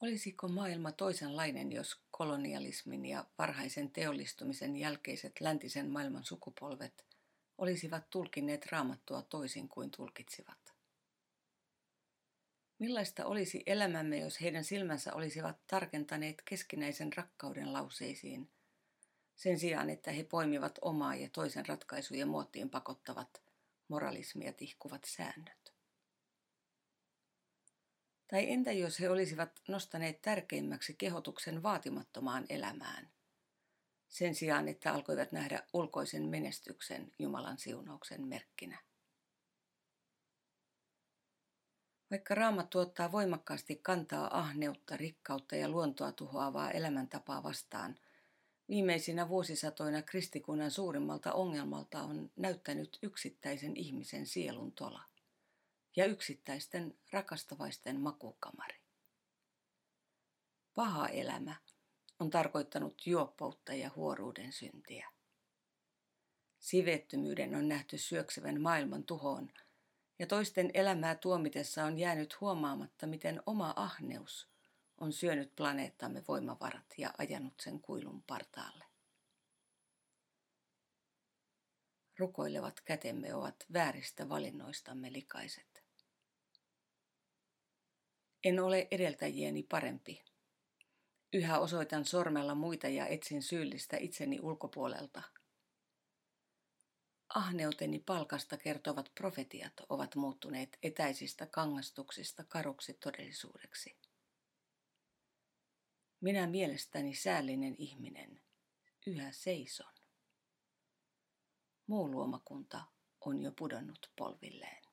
Olisiko maailma toisenlainen, jos kolonialismin ja varhaisen teollistumisen jälkeiset läntisen maailman sukupolvet olisivat tulkineet raamattua toisin kuin tulkitsivat? Millaista olisi elämämme, jos heidän silmänsä olisivat tarkentaneet keskinäisen rakkauden lauseisiin, sen sijaan, että he poimivat omaa ja toisen ratkaisuja muottiin pakottavat moralismia tihkuvat säännöt? Tai entä jos he olisivat nostaneet tärkeimmäksi kehotuksen vaatimattomaan elämään, sen sijaan että alkoivat nähdä ulkoisen menestyksen Jumalan siunauksen merkkinä? Vaikka raamat tuottaa voimakkaasti kantaa ahneutta, rikkautta ja luontoa tuhoavaa elämäntapaa vastaan, viimeisinä vuosisatoina kristikunnan suurimmalta ongelmalta on näyttänyt yksittäisen ihmisen sielun tola ja yksittäisten rakastavaisten makukamari. Paha elämä on tarkoittanut juoppoutta ja huoruuden syntiä. Sivettömyyden on nähty syöksevän maailman tuhoon, ja toisten elämää tuomitessa on jäänyt huomaamatta, miten oma ahneus on syönyt planeettamme voimavarat ja ajanut sen kuilun partaalle. Rukoilevat kätemme ovat vääristä valinnoistamme likaiset. En ole edeltäjieni parempi. Yhä osoitan sormella muita ja etsin syyllistä itseni ulkopuolelta. Ahneuteni palkasta kertovat profetiat ovat muuttuneet etäisistä kangastuksista karuksi todellisuudeksi. Minä mielestäni säällinen ihminen yhä seison. Muu luomakunta on jo pudonnut polvilleen.